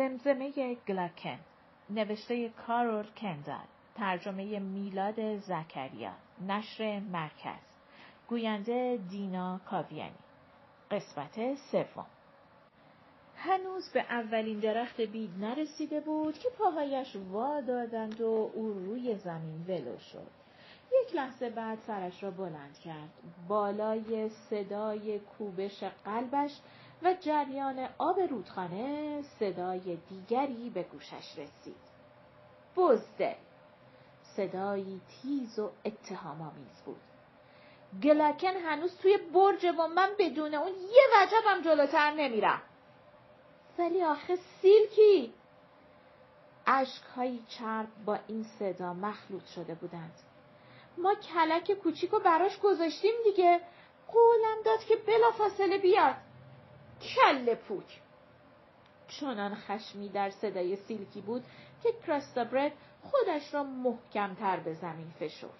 زمزمه گلاکن نوشته کارول کندال ترجمه میلاد زکریا نشر مرکز گوینده دینا کاویانی. قسمت سوم. هنوز به اولین درخت بید نرسیده بود که پاهایش وا دادند و او روی زمین ولو شد. یک لحظه بعد سرش را بلند کرد. بالای صدای کوبش قلبش و جریان آب رودخانه صدای دیگری به گوشش رسید. بزده صدایی تیز و اتهام آمیز بود. گلکن هنوز توی برج و من بدون اون یه وجبم جلوتر نمیرم. ولی آخه سیلکی اشکهایی چرب با این صدا مخلوط شده بودند. ما کلک کوچیک رو براش گذاشتیم دیگه قولم داد که بلافاصله بیاد. کل پوک. چنان خشمی در صدای سیلکی بود که کراستابرد خودش را محکمتر به زمین فشرد.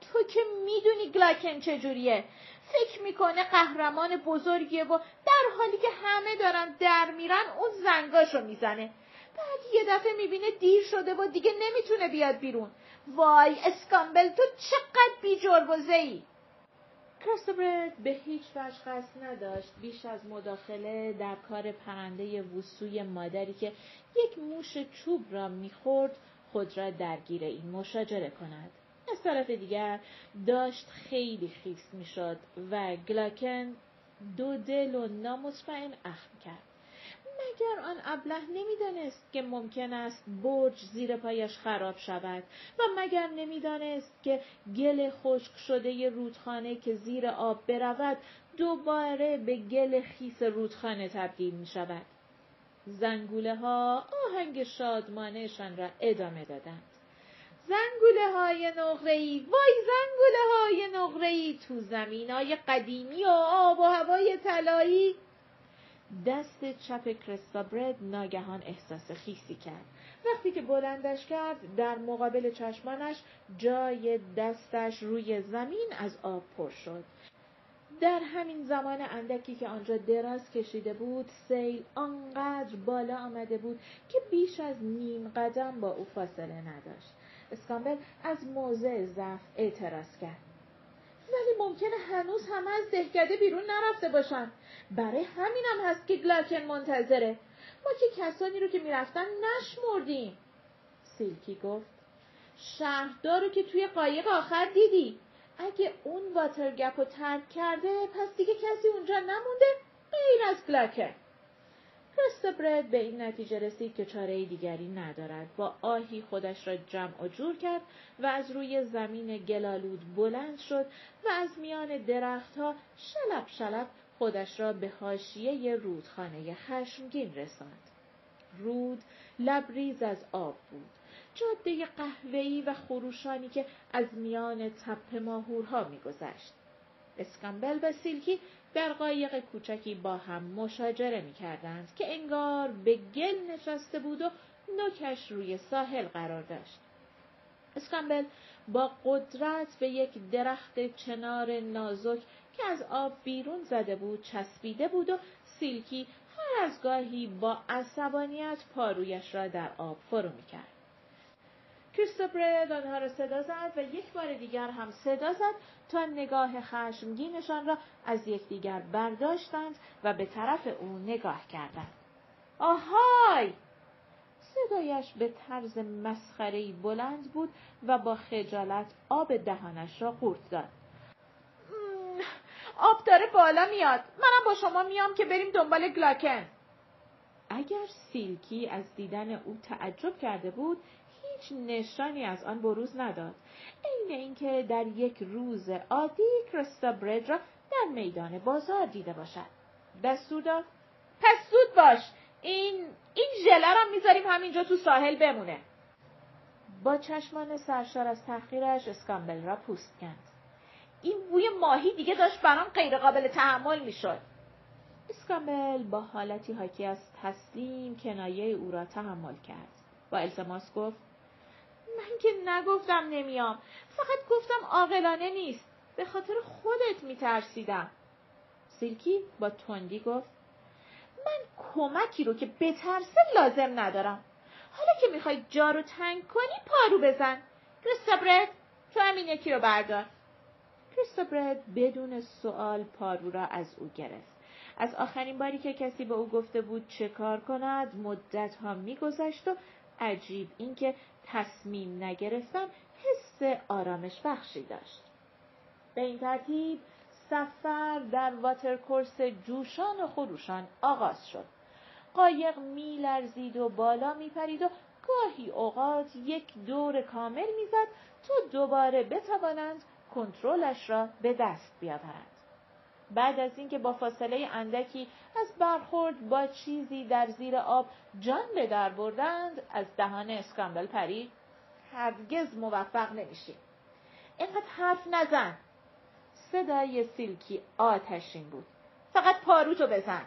تو که می‌دونی گلاکن چجوریه؟ فکر می‌کنه قهرمان بزرگیه و در حالی که همه دارن در میرن اون زنگاشو می‌زنه. بعد یه دفعه می‌بینه دیر شده و دیگه نمی‌تونه بیاد بیرون. وای اسکامبل تو چقدر بی ای کراستبرد به هیچ وجه قصد نداشت بیش از مداخله در کار پرنده وسوی مادری که یک موش چوب را می‌خورد خود را درگیر این مشاجره کند. از طرف دیگر داشت خیلی خیس می‌شد و گلاکن دو دل و نامطمئن اخم کرد. مگر آن ابله نمی‌دانست که ممکن است برج زیر پایش خراب شود و مگر نمی‌دانست که گل خشک شده رودخانه که زیر آب برود دوباره به گل خیس رودخانه تبدیل می شود. زنگوله ها آهنگ شادمانهشان را ادامه دادند. زنگوله های نقره‌ای وای زنگوله های نقره‌ای تو زمین های قدیمی و آب و هوای طلایی دست چپ کرستابرد ناگهان احساس خیسی کرد. وقتی که بلندش کرد در مقابل چشمانش جای دستش روی زمین از آب پر شد. در همین زمان اندکی که آنجا دراز کشیده بود سیل آنقدر بالا آمده بود که بیش از نیم قدم با او فاصله نداشت. اسکامبل از موضع ضعف اعتراض کرد. ولی ممکنه هنوز همه از دهکده بیرون نرفته باشن. برای همینم هست که گلاکن منتظره. ما که کسانی رو که می‌رفتن نشمردیم. سیلکی گفت شهردار رو که توی قایق آخر دیدی. اگه اون واترگپ رو ترک کرده پس دیگه کسی اونجا نمونده غیر از گلاکن. برد به این نتیجه رسید که چاره دیگری ندارد. با آهی خودش را جمع و جور کرد و از روی زمین گلالود بلند شد و از میان درختها شلب شلب خودش را به حاشیه رودخانه خشمگین رساند. رود لبریز از آب بود. جاده قهوه‌ای و خروشانی که از میان تپه ماهورها میگذشت. اسکامبل و سیلکی در قایق کوچکی با هم مشاجره می کردند که انگار به گل نشسته بود و نوکش روی ساحل قرار داشت. اسکامبل با قدرت به یک درخت چنار نازک که از آب بیرون زده بود چسبیده بود و سیلکی هر از گاهی با عصبانیت پارویش را در آب فرو می کرد. کریستوبرد آنها را صدا زد و یک بار دیگر هم صدا زد تا نگاه خشمگینشان را از یکدیگر برداشتند و به طرف او نگاه کردند. آهای! صدایش به طرز مسخره‌ای بلند بود و با خجالت آب دهانش را قورت داد. آب داره بالا میاد. منم با شما میام که بریم دنبال گلاکن. اگر سیلکی از دیدن او تعجب کرده بود هیچ نشانی از آن بروز نداد. عین اینکه در یک روز عادی کرستا برد را در میدان بازار دیده باشد. دستور داد پس زود باش. این این ژله را می‌ذاریم همینجا تو ساحل بمونه. با چشمان سرشار از تحقیرش اسکامبل را پوست کند. این بوی ماهی دیگه داشت برام غیر قابل تحمل می‌شد. اسکامبل با حالتی حاکی از تسلیم کنایه او را تحمل کرد. با التماس گفت من که نگفتم نمیام. فقط گفتم عاقلانه نیست. به خاطر خودت میترسیدم. سیلکی با تندی گفت من کمکی رو که بترسه لازم ندارم. حالا که می‌خوای جا رو تنگ کنی پارو بزن. کریستابرد تو همین یکی رو بردار. کریستابرد بدون سوال پارو را از او گرفت. از آخرین باری که کسی به او گفته بود چه کار کند مدت ها میگذشت و عجیب اینکه تصمیم نگرفتن حس آرامش بخشی داشت. به این ترتیب سفر در واترکورس جوشان و خروشان آغاز شد. قایق میلرزید و بالا میپرید و گاهی اوقات یک دور کامل می‌زد تا دوباره بتوانند کنترلش را به دست بیاورند. بعد از اینکه با فاصله اندکی از برخورد با چیزی در زیر آب جان به در بردند از دهان اسکامبل پرید. هرگز موفق نمیشیم اینقدر حرف نزن. صدای سیلکی آتشین بود. فقط پاروتو بزن.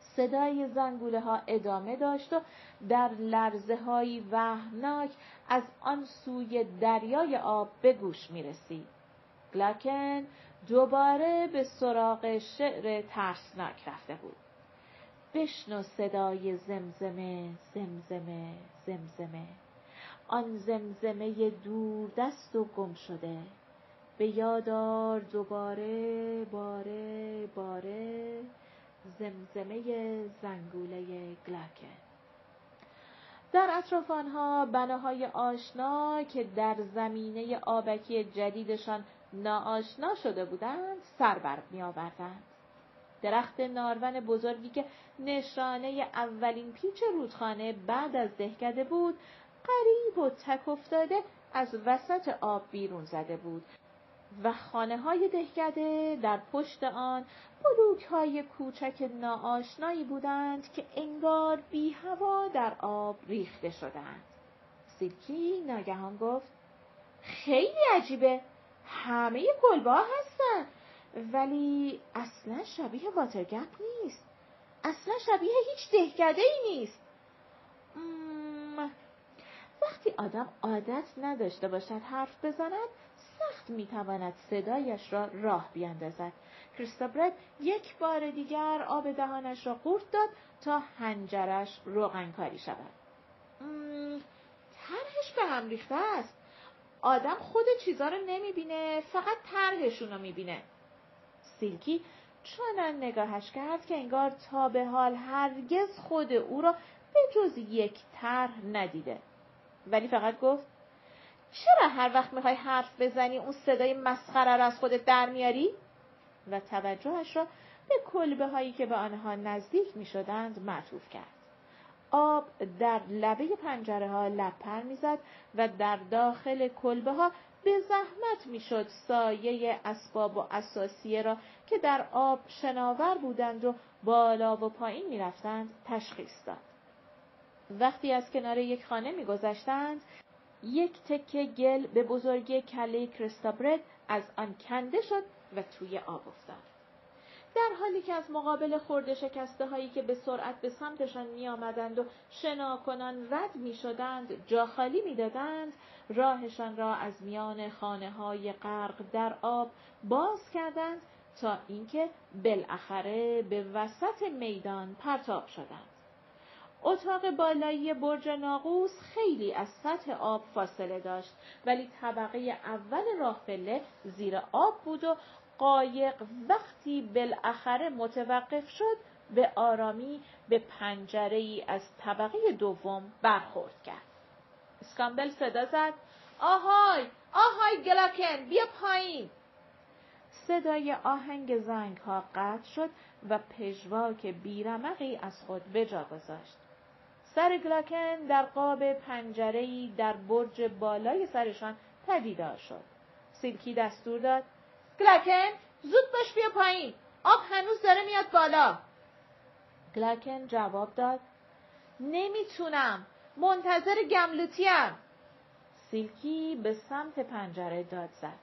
صدای زنگوله ها ادامه داشت و در لرزه های وحناک از آن سوی دریای آب به گوش می رسید. گلاکن دوباره به سراغ شعر ترسناک رفته بود. بشنو صدای زمزمه زمزمه زمزمه. آن زمزمه دور دست و گم شده. به یادار دوباره باره باره. زمزمه زنگوله گلاکن. در اطراف آنها بناهای آشنا که در زمینه آبکی جدیدشان ناآشنا شده بودند سر بر می آوردند. درخت نارون بزرگی که نشانه اولین پیچ رودخانه بعد از دهکده بود قریب و تک افتاده از وسط آب بیرون زده بود و خانه های دهکده در پشت آن بلوک های کوچک ناآشنایی بودند که انگار بی هوا در آب ریخته شدند. سیلکی ناگهان گفت خیلی عجیبه همه کلبه هستن. ولی اصلا شبیه واترگپ نیست. اصلا شبیه هیچ دهکده ای نیست وقتی آدم عادت نداشته باشد حرف بزند سخت می‌تواند صدایش را راه بیاندازد کریستابرد یک بار دیگر آب دهانش را قورت داد تا هنجرش روغنکاری شود. طرحش به هم ریخته است. آدم خود چیزا رو نمی‌بینه فقط طرحشون رو می‌بینه سیلکی چنان نگاهش کرد که انگار تا به حال هرگز خود او را به جز یک طرح ندیده ولی فقط گفت چرا هر وقت می‌خوای حرف بزنی اون صدای مسخره را از خودت در میاری؟ و توجهش را به کلبه هایی که به آنها نزدیک می شدند معطوف کرد. آب در لبه پنجره ها لپر می‌زد و در داخل کلبه ها به زحمت می‌شد سایه اسباب و اساسیه را که در آب شناور بودند و بالا و پایین می‌رفتند تشخیص داد. وقتی از کنار یک خانه میگذشتند یک تکه گل به بزرگی کله کریستابرد از آن کنده شد و توی آب افتاد. در حالی که از مقابل خورده شکسته هایی که به سرعت به سمتشان می آمدند و شناکنان رد می شدند جا خالی می دادند راهشان را از میان خانه های غرق در آب باز کردند تا اینکه بالاخره به وسط میدان پرتاب شدند. اتاق بالایی برج ناقوس خیلی از سطح آب فاصله داشت ولی طبقه اول راه زیر آب بود و قایق وقتی بالاخره متوقف شد به آرامی به پنجره ای از طبقه دوم برخورد کرد. اسکامبل صدا زد آهای آهای گلاکن بیا پایین صدای آهنگ زنگ ها قطع شد و پژواک بیرمقی از خود به جا گذاشت. سر گلاکن در قاب پنجره‌ای در برج بالای سرشان پدیدار شد. سیلکی دستور داد گلاکن زود باش بیا پایین. آب هنوز داره میاد بالا. گلاکن جواب داد نمی‌تونم. منتظر گملوتیم سیلکی به سمت پنجره داد زد.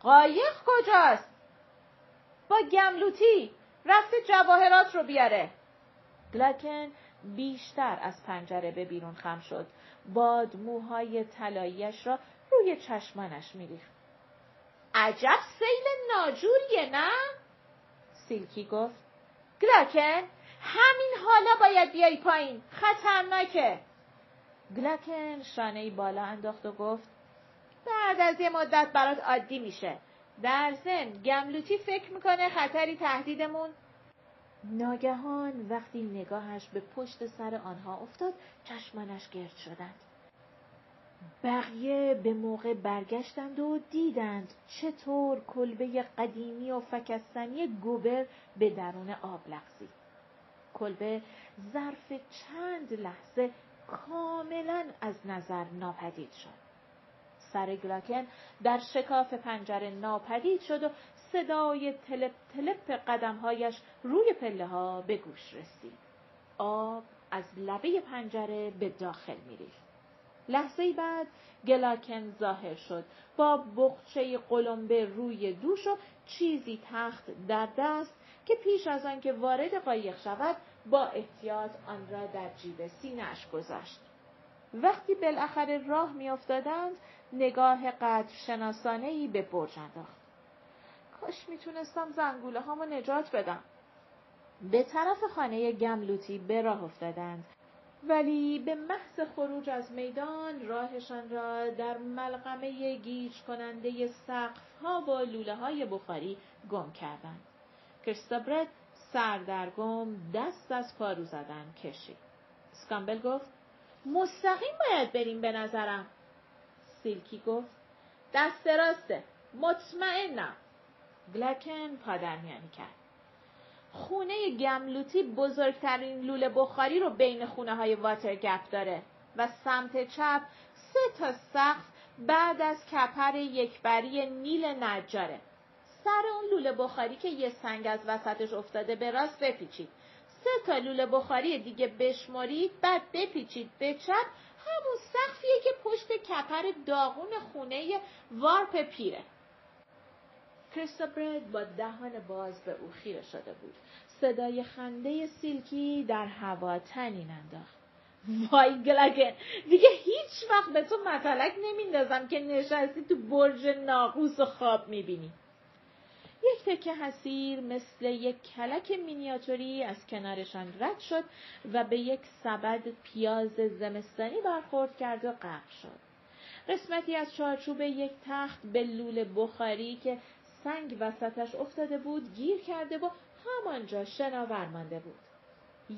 قایق کجاست؟ با گملوتی. رفته جواهرات رو بیاره. گلاکن بیشتر از پنجره به بیرون خم شد. باد موهای طلاییش را روی چشمانش میریخت. عجب سیل ناجوریه نه؟ سیلکی گفت. گلاکن همین حالا باید بیای پایین. خطرناکه. گلاکن شانه بالا انداخت و گفت بعد از یه مدت برات عادی میشه. در ضمن گملوتی فکر می‌کنه خطری تهدیدمون. ناگهان وقتی نگاهش به پشت سر آنها افتاد چشمانش گرد شدند. بقیه به موقع برگشتند و دیدند چطور کلبه قدیمی و فکستنی گوبر به درون آب لغزید کلبه ظرف چند لحظه کاملا از نظر ناپدید شد سر گلاکن در شکاف پنجره ناپدید شد و صدای تلپ تلپ قدمهایش روی پله ها به گوش رسید. آب از لبه پنجره به داخل میریخت. لحظه بعد گلاکن ظاهر شد. با بخچه قلمبه روی دوش و چیزی تخت در دست که پیش از آنکه وارد قایق شود با احتیاط آن را در جیب سینهاش گذاشت. وقتی بالاخره راه میافتادند نگاه قدر شناسانه ای به برج انداخت. کاش می‌تونستم زنگوله هامو نجات بدم. به طرف خانه گملوتی به راه افتادند. ولی به محض خروج از میدان راهشان را در ملغمه گیج کننده سقف ها با لوله های بخاری گم کردند. کریستابرت سردرگم دست از پارو زدن کشید. سکامبل گفت مستقیم باید بریم به نظرم. سیلکی گفت دست راسته مطمئنم. گلکن پادرمیانی کرد. خونه گملوتی بزرگترین لوله بخاری رو بین خونه های واترگپ داره و سمت چپ سه تا سقف بعد از کپر یکبری نیل نجاره. سر اون لوله بخاری که یه سنگ از وسطش افتاده به راست بپیچید. سه تا لوله بخاری دیگه بشمارید بعد بپیچید به چپ. همون سقفیه که پشت کپر داغون خونه وارپ پیره. کریستوبرد با دهان باز به او خیره شده بود. صدای خنده سیلکی در هوا تنین انداخت. وای گلگن دیگه هیچ وقت به تو مطلق نمیندازم که نشستی تو برج ناقوس و خواب می‌بینی. یک تکه حسیر مثل یک کلک مینیاتوری از کنارشان رد شد و به یک سبد پیاز زمستانی برخورد کرد و غرق شد. قسمتی از چارچوب یک تخت به لول بخاری که سنگ وسطش افتاده بود گیر کرده و همانجا شناور مانده بود.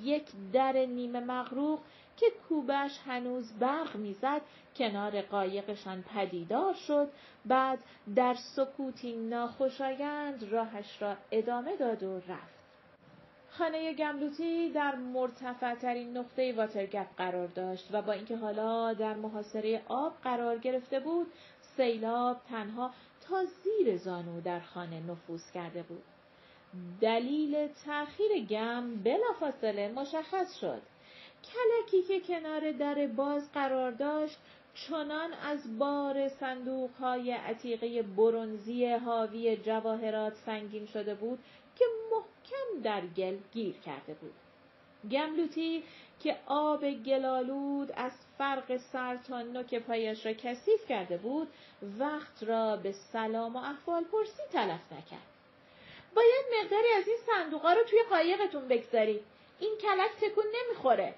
یک در نیمه مغروق که کوبش هنوز برق می‌زد کنار قایقشان پدیدار شد. بعد در سکوتی ناخوشایند راهش را ادامه داد و رفت. خانه گملوتی در مرتفع ترین نقطه واترگپ قرار داشت و با اینکه حالا در محاصره آب قرار گرفته بود سیلاب تنها زیر زانو در خانه نفوذ کرده بود. دلیل تأخیر گم بلافاصله مشخص شد. کلکی که کنار در باز قرار داشت چنان از بار صندوق های عتیقه برونزی حاوی جواهرات سنگین شده بود که محکم در گل گیر کرده بود. گملوتی که آب گلالود از فرق سر تا نوک پایش را کثیف کرده بود وقت را به سلام و احوال پرسی تلف نکرد. باید مقداری از این صندوقا رو توی قایقتون بگذارید. این کلک تکون نمی‌خوره.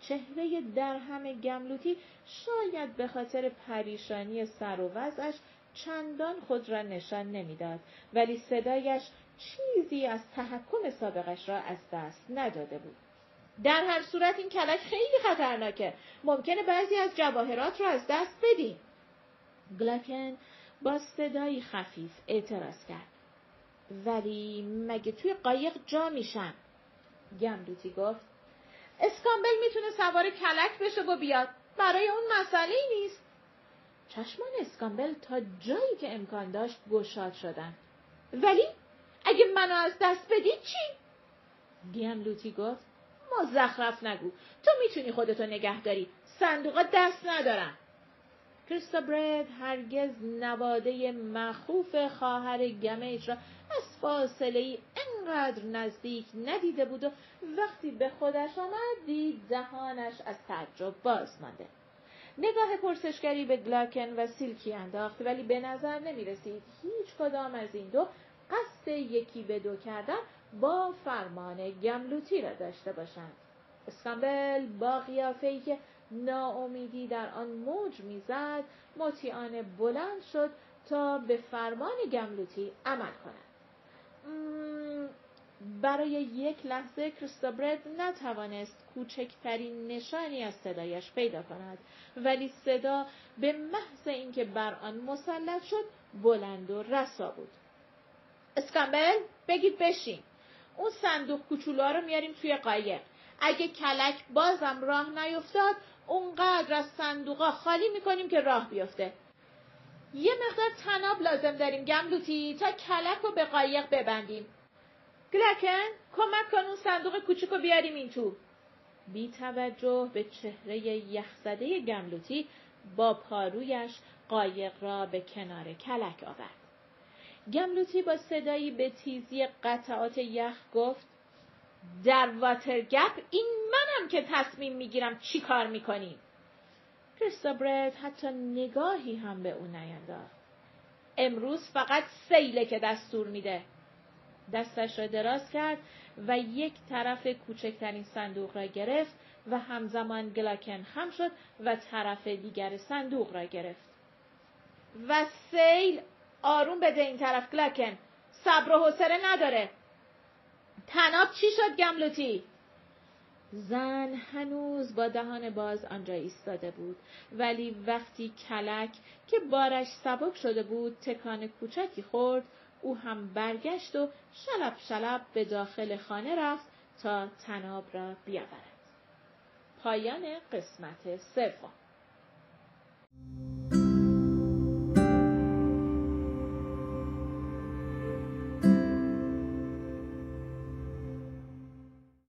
چهره در همه گملوتی شاید به خاطر پریشانی سر و وضعش چندان خود را نشان نمی‌داد ولی صدایش چیزی از تحکم سابقش را از دست نداده بود. در هر صورت این کلک خیلی خطرناکه. ممکنه بعضی از جواهرات رو از دست بدیم. گلاکن با صدایی خفیف اعتراض کرد. ولی مگه توی قایق جا میشن گمدوتی گفت. اسکامبل می‌تونه سوار کلک بشه و بیاد. برای اون مسئله نیست. چشمان اسکامبل تا جایی که امکان داشت گشاد شدن. ولی اگه منو از دست بدید چی؟ گملوتی گفت مزخرف نگو. تو می‌تونی خودتو نگه داری. صندوقا دست ندارن. کریستابرد هرگز نواده مخوف خواهر گمیج را از فاصله ای انقدر نزدیک ندیده بود و وقتی به خودش آمد دید دهانش از تعجب باز مانده. نگاه پرسشگری به گلاکن و سیلکی انداخت ولی به نظر نمی رسید هیچ کدام از این دو قصد یکی به دو کردن با فرمان گملوتی را داشته باشند. اسکامبل با قیافه که ناامیدی در آن موج می‌زد مطیعانه بلند شد تا به فرمان گملوتی عمل کند برای یک لحظه کریستابرد نتوانست کوچکترین نشانی از صدایش پیدا کند ولی صدا به محض اینکه بر آن مسلط شد بلند و رسا بود. اسکامبل بگید بشین. اون صندوق کوچولو رو میاریم توی قایق اگه کلک بازم راه نیفتاد اونقدر از صندوقا خالی می‌کنیم که راه بیفته. یه مقدار تناب لازم داریم گملوتی تا کلک رو به قایق ببندیم. گلکن کمک کن اون صندوق کوچیک رو بیاریم این تو. بی توجه به چهره یخزده گملوتی با پارویش قایق را به کنار کلک آورد. گملوتی با صدایی به تیزی قطعات یخ گفت در واترگپ این منم که تصمیم می‌گیرم چی کار می‌کنیم. کریستابرد حتی نگاهی هم به او نینداخت. امروز فقط سیله که دستور میده. دستش را دراز کرد و یک طرف کوچکترین صندوق را گرفت و همزمان گلاکن خم شد و طرف دیگر صندوق را گرفت. و سیل آروم بده این طرف گلاکن صبر و حوصله نداره. تناب چی شد گملوتی؟ زن هنوز با دهان باز آنجا ایستاده بود ولی وقتی کلک که بارش سبک شده بود تکان کوچکی خورد او هم برگشت و شلب شلب به داخل خانه رفت تا تناب را بیاورد. پایان قسمت سوم